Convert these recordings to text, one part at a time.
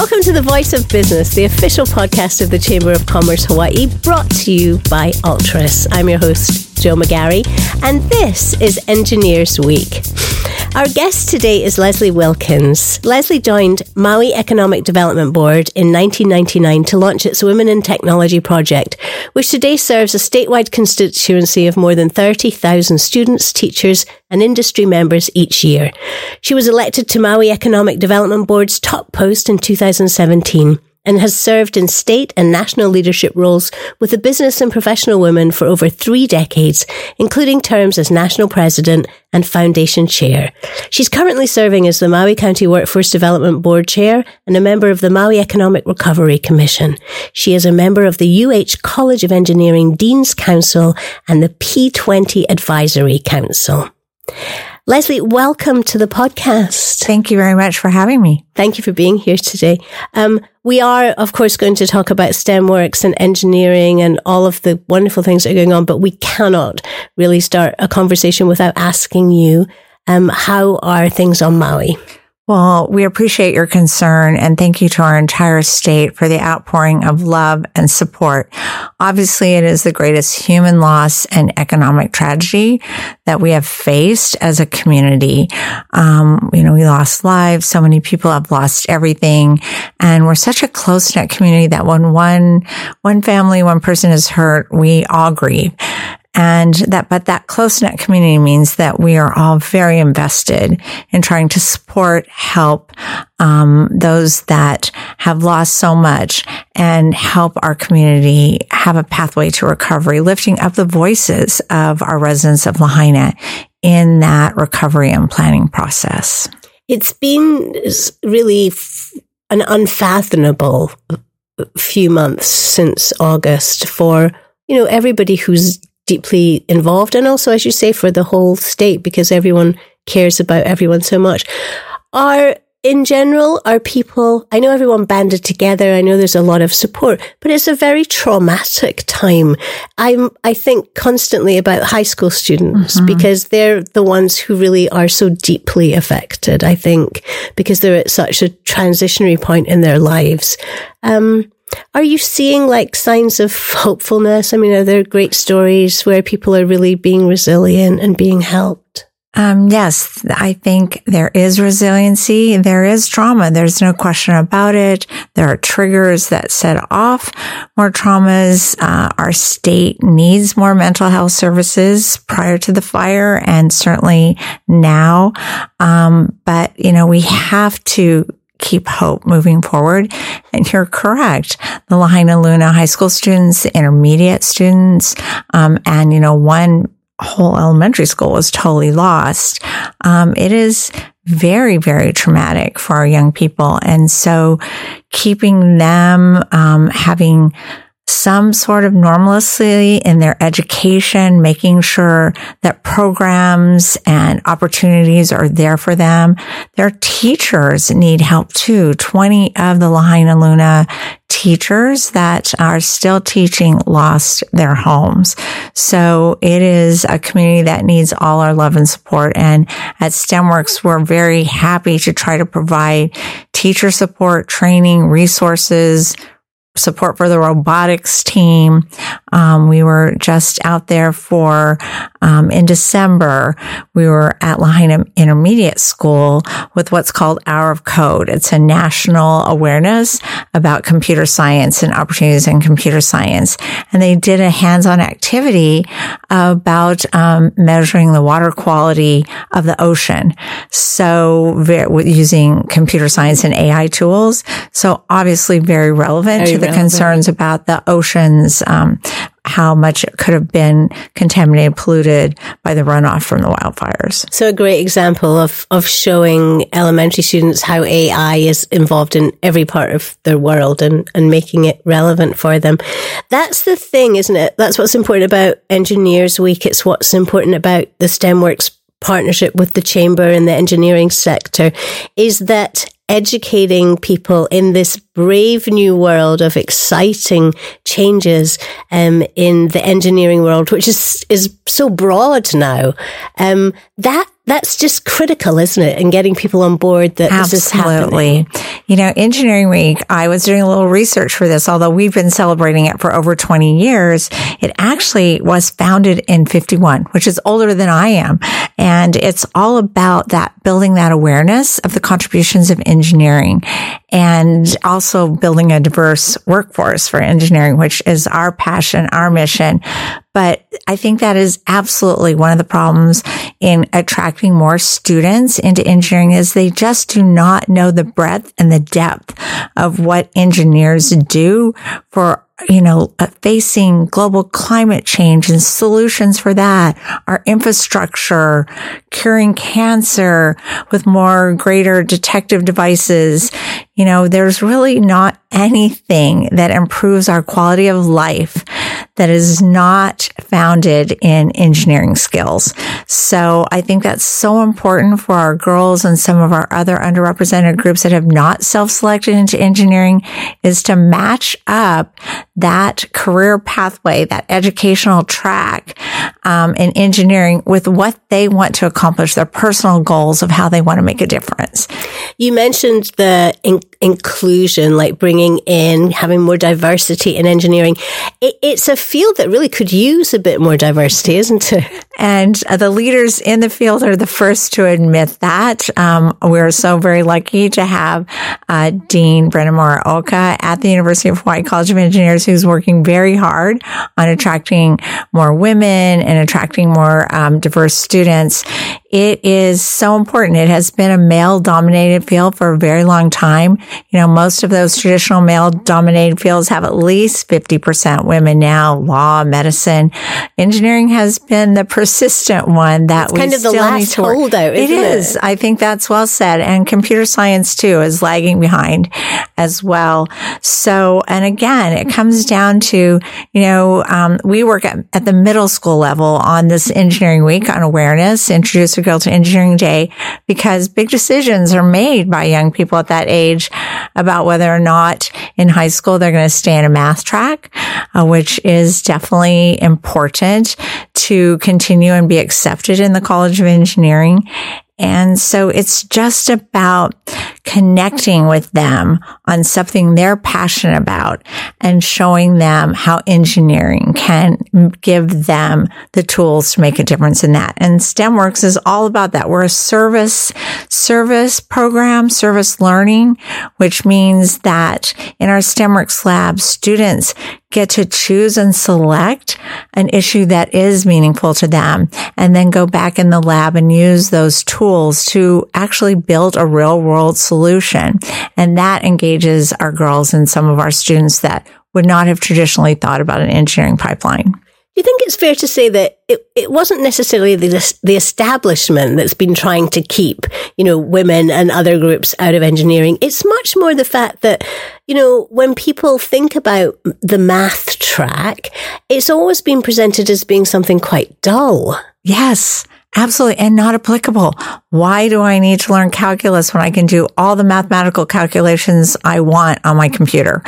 Welcome to the Voice of Business, the official podcast of the Chamber of Commerce Hawaii, brought to you by Altres. I'm your host, Jo McGarry, and this is Engineers Week. Our guest today is Leslie Wilkins. Leslie joined Maui Economic Development Board in 1999 to launch its Women in Technology project, which today serves a statewide constituency of more than 30,000 students, teachers, and industry members each year. She was elected to Maui Economic Development Board's top post in 2017 and has served in state and national leadership roles with the business and professional women for over three decades, including terms as national president and foundation chair. She's currently serving as the Maui County Workforce Development Board chair and a member of the Maui Economic Recovery Commission. She is a member of the UH College of Engineering Dean's Council and the P20 Advisory Council. Leslie, welcome to the podcast. Thank you very much for having me. Thank you for being here today. Um, we are, of course, going to talk about STEMworks and engineering and all of the wonderful things that are going on, but we cannot really start a conversation without asking you, um, how are things on Maui? Well, we appreciate your concern and thank you to our entire state for the outpouring of love and support. Obviously, it is the greatest human loss and economic tragedy that we have faced as a community. Um, you know, we lost lives. So many people have lost everything. And we're such a close knit community that when one, one family, one person is hurt, we all grieve. And that, but that close knit community means that we are all very invested in trying to support, help, um, those that have lost so much and help our community have a pathway to recovery, lifting up the voices of our residents of Lahaina in that recovery and planning process. It's been really an unfathomable few months since August for, you know, everybody who's deeply involved. And also, as you say, for the whole state, because everyone cares about everyone so much. Are, in general, are people, I know everyone banded together. I know there's a lot of support, but it's a very traumatic time. I'm, I think constantly about high school students mm-hmm. because they're the ones who really are so deeply affected. I think because they're at such a transitionary point in their lives. Um, are you seeing like signs of hopefulness? I mean, are there great stories where people are really being resilient and being helped? Um, yes, I think there is resiliency. There is trauma. There's no question about it. There are triggers that set off more traumas. Uh, our state needs more mental health services prior to the fire and certainly now. Um, but, you know, we have to keep hope moving forward. And you're correct. The Lahainaluna high school students, intermediate students, um, and, you know, one whole elementary school was totally lost. Um, it is very, very traumatic for our young people. And so keeping them, um, having some sort of normalcy in their education, making sure that programs and opportunities are there for them. Their teachers need help too. 20 of the Lahainaluna teachers that are still teaching lost their homes. So it is a community that needs all our love and support. And at STEMworks, we're very happy to try to provide teacher support, training, resources, support for the robotics team. Um, we were just out there for um, in December. We were at Lahaina Intermediate School with what's called Hour of Code. It's a national awareness about computer science and opportunities in computer science, and they did a hands-on activity about um, measuring the water quality of the ocean. So using computer science and AI tools. So obviously very relevant very to the concerns about the oceans, um, how much it could have been contaminated, polluted by the runoff from the wildfires. So a great example of, of showing elementary students how AI is involved in every part of their world and, and making it relevant for them. That's the thing, isn't it? That's what's important about Engineers Week. It's what's important about the STEMworks partnership with the chamber and the engineering sector is that educating people in this brave new world of exciting changes um, in the engineering world, which is is so broad now. Um, that that's just critical, isn't it? And getting people on board that Absolutely. You know, Engineering Week, I was doing a little research for this, although we've been celebrating it for over 20 years. It actually was founded in 51, which is older than I am. And it's all about that building that awareness of the contributions of engineering and also building a diverse workforce for engineering, which is our passion, our mission. But I think that is absolutely one of the problems in attracting more students into engineering is they just do not know the breadth and the depth of what engineers do for you know, uh, facing global climate change and solutions for that, our infrastructure, curing cancer with more greater detective devices. You know, there's really not anything that improves our quality of life that is not founded in engineering skills. So I think that's so important for our girls and some of our other underrepresented groups that have not self-selected into engineering is to match up that career pathway, that educational track um, in engineering with what they want to accomplish, their personal goals of how they want to make a difference. You mentioned the in- inclusion, like bringing in, having more diversity in engineering. It, it's a field that really could use a bit more diversity, isn't it? And uh, the leaders in the field are the first to admit that. Um, we're so very lucky to have uh, Dean Brennon Morioka at the University of Hawaii College of Engineers, who's working very hard on attracting more women and attracting more um, diverse students. It is so important. It has been a male dominated field for a very long time. You know, most of those traditional male dominated fields have at least 50% women now, law, medicine. Engineering has been the persistent one that it's we kind of the last holdout. It is. It? I think that's well said. And computer science too is lagging behind as well. So, and again, it comes down to, you know, um, we work at, at the middle school level on this engineering week on awareness, introduce a girl to engineering day because big decisions are made by young people at that age about whether or not in high school they're going to stay in a math track, uh, which is definitely important to continue and be accepted in the College of Engineering. And so it's just about connecting with them on something they're passionate about and showing them how engineering can give them the tools to make a difference in that. And STEMWorks is all about that. We're a service, service program, service learning, which means that in our STEMWorks lab, students get to choose and select an issue that is meaningful to them and then go back in the lab and use those tools to actually build a real world solution. And that engages our girls and some of our students that would not have traditionally thought about an engineering pipeline. Do you think it's fair to say that it, it wasn't necessarily the, the establishment that's been trying to keep, you know, women and other groups out of engineering? It's much more the fact that, you know, when people think about the math track, it's always been presented as being something quite dull. Yes. Absolutely. And not applicable. Why do I need to learn calculus when I can do all the mathematical calculations I want on my computer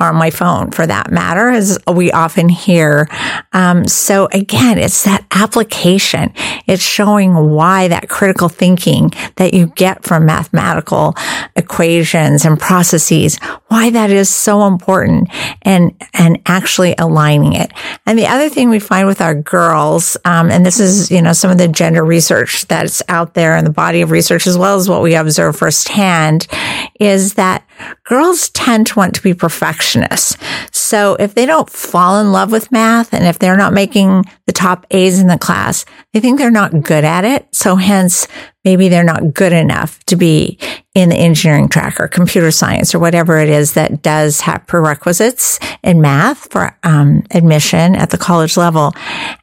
or on my phone for that matter, as we often hear. Um, so again, it's that application. It's showing why that critical thinking that you get from mathematical equations and processes, why that is so important and, and actually aligning it. And the other thing we find with our girls, um, and this is, you know, some of the gender research that's out there in the body of research, as well as what we observe firsthand, is that girls tend to want to be perfectionists. So if they don't fall in love with math and if they're not making the top A's in the class, they think they're not good at it. So hence, maybe they're not good enough to be in the engineering track or computer science or whatever it is that does have prerequisites in math for um, admission at the college level.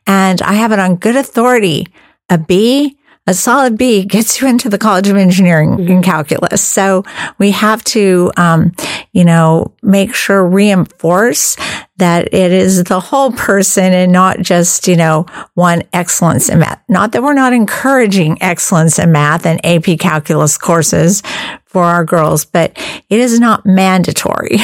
And I have it on good authority a B, a solid B gets you into the College of Engineering mm-hmm. in calculus. So we have to, um, you know, make sure reinforce that it is the whole person and not just, you know, one excellence in math. Not that we're not encouraging excellence in math and AP calculus courses for our girls, but it is not mandatory.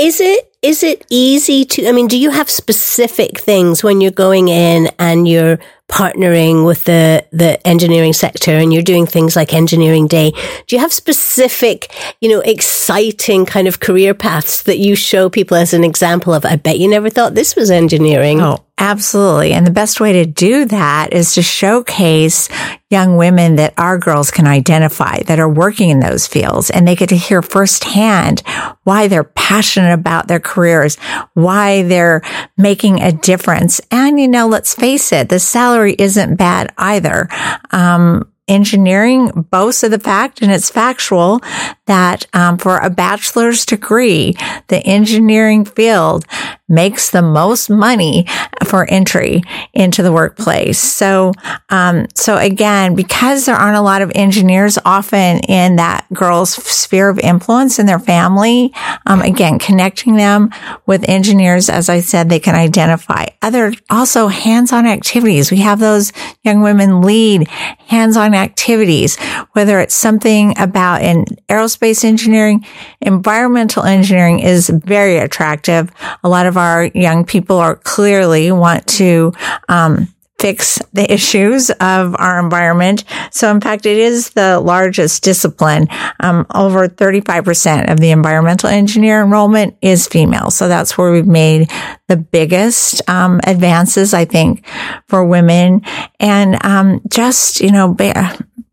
is it is it easy to i mean do you have specific things when you're going in and you're partnering with the, the engineering sector and you're doing things like engineering day, do you have specific, you know, exciting kind of career paths that you show people as an example of? I bet you never thought this was engineering. Oh, Absolutely. And the best way to do that is to showcase young women that our girls can identify that are working in those fields and they get to hear firsthand why they're passionate about their careers, why they're making a difference. And, you know, let's face it, the salary isn't bad either. Um, engineering boasts of the fact, and it's factual, that um, for a bachelor's degree, the engineering field makes the most money for entry into the workplace. So, um, so again, because there aren't a lot of engineers often in that girl's sphere of influence in their family, um, again, connecting them with engineers, as I said, they can identify other also hands-on activities. We have those young women lead hands-on activities, whether it's something about in aerospace engineering, environmental engineering is very attractive. A lot of our young people are clearly want to, um, fix the issues of our environment. So in fact, it is the largest discipline. Um, over 35% of the environmental engineer enrollment is female. So that's where we've made the biggest, um, advances, I think, for women. And, um, just, you know,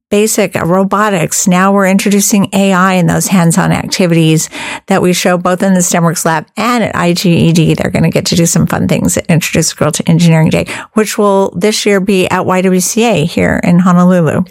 basic robotics. Now we're introducing AI in those hands-on activities that we show both in the STEMWorks lab and at IGED. They're going to get to do some fun things at Introduce Girl to Engineering Day, which will this year be at YWCA here in Honolulu.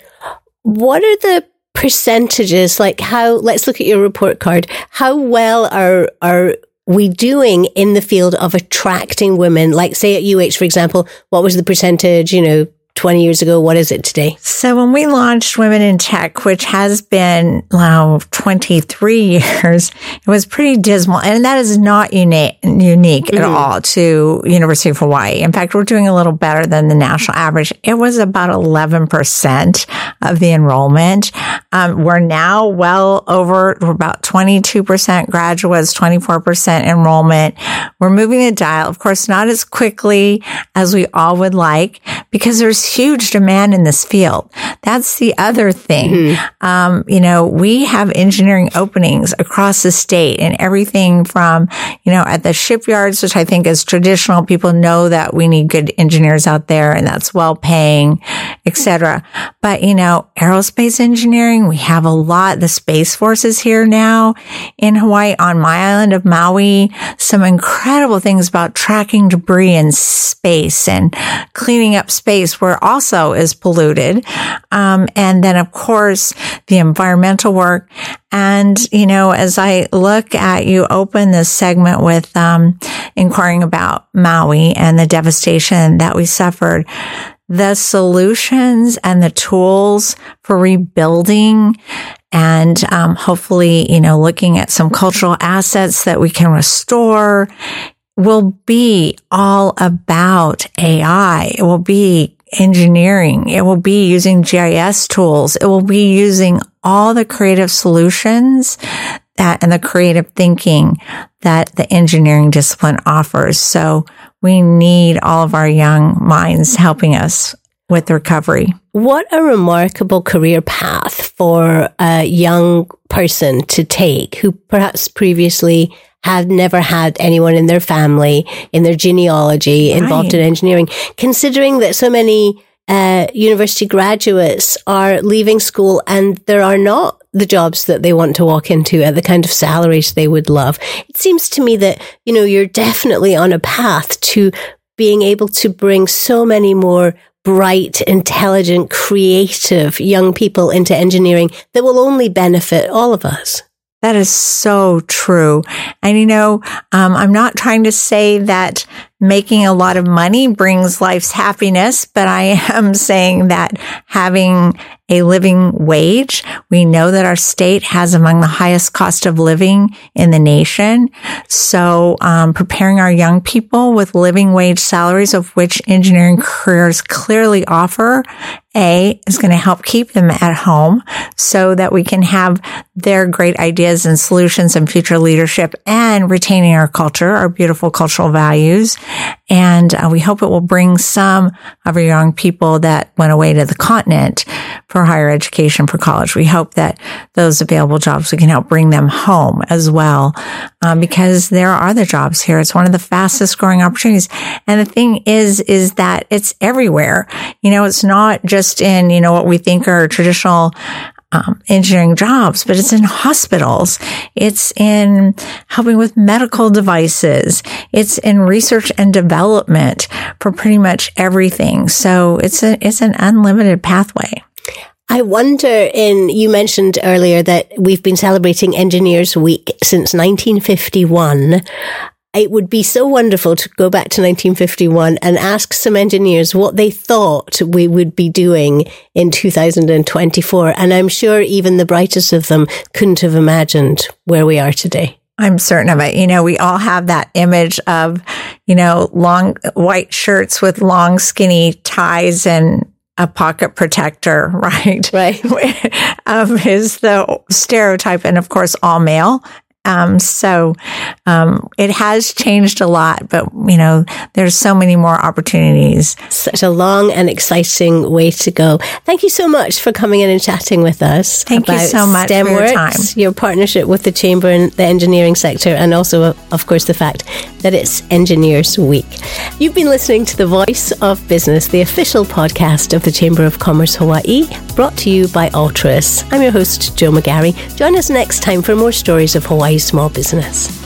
What are the percentages? Like how, let's look at your report card. How well are, are we doing in the field of attracting women? Like say at UH, for example, what was the percentage, you know, 20 years ago? What is it today? So when we launched Women in Tech, which has been now 23 years, it was pretty dismal. And that is not unique, unique mm-hmm. at all to University of Hawaii. In fact, we're doing a little better than the national average. It was about 11% of the enrollment. Um, we're now well over, we're about 22% graduates, 24% enrollment. We're moving the dial, of course, not as quickly as we all would like because there's huge demand in this field. That's the other thing. Mm-hmm. Um, you know, we have engineering openings across the state and everything from, you know, at the shipyards, which I think is traditional. People know that we need good engineers out there and that's well paying, etc. But, you know, aerospace engineering, we have a lot. The Space Force is here now in Hawaii on my island of Maui. Some incredible things about tracking debris in space and cleaning up space where also is polluted. Um, and then of course the environmental work. And, you know, as I look at you open this segment with, um, inquiring about Maui and the devastation that we suffered, the solutions and the tools for rebuilding and um, hopefully you know looking at some cultural assets that we can restore will be all about ai it will be engineering. It will be using GIS tools. It will be using all the creative solutions that and the creative thinking that the engineering discipline offers. So we need all of our young minds helping us with recovery. What a remarkable career path for a young person to take who perhaps previously had never had anyone in their family, in their genealogy right. involved in engineering, considering that so many uh, university graduates are leaving school and there are not the jobs that they want to walk into at the kind of salaries they would love. It seems to me that, you know, you're definitely on a path to being able to bring so many more bright, intelligent, creative young people into engineering that will only benefit all of us. That is so true. And you know, um, I'm not trying to say that making a lot of money brings life's happiness, but I am saying that having a living wage, we know that our state has among the highest cost of living in the nation. So, um, preparing our young people with living wage salaries of which engineering careers clearly offer A is going to help keep them at home so that we can have their great ideas and solutions and future leadership and retaining our culture, our beautiful cultural values. And uh, we hope it will bring some of our young people that went away to the continent for higher education for college. We hope that those available jobs, we can help bring them home as well, um, because there are the jobs here. It's one of the fastest growing opportunities. And the thing is, is that it's everywhere. You know, it's not just in, you know, what we think are traditional um, engineering jobs, but it's in hospitals. It's in helping with medical devices. It's in research and development for pretty much everything. So it's a, it's an unlimited pathway. I wonder in, you mentioned earlier that we've been celebrating Engineers Week since 1951 it would be so wonderful to go back to 1951 and ask some engineers what they thought we would be doing in 2024. And I'm sure even the brightest of them couldn't have imagined where we are today. I'm certain of it. You know, we all have that image of, you know, long white shirts with long skinny ties and a pocket protector, right? Right. um, is the stereotype. And of course, all male. Um, so um, it has changed a lot, but you know, there's so many more opportunities. Such a long and exciting way to go. Thank you so much for coming in and chatting with us. Thank you so much STEM for your time. Your partnership with the Chamber and the engineering sector, and also, of course, the fact that it's Engineers Week. You've been listening to the Voice of Business, the official podcast of the Chamber of Commerce Hawaii, brought to you by Altres. I'm your host, Jo McGarry. Join us next time for more stories of Hawaii small business.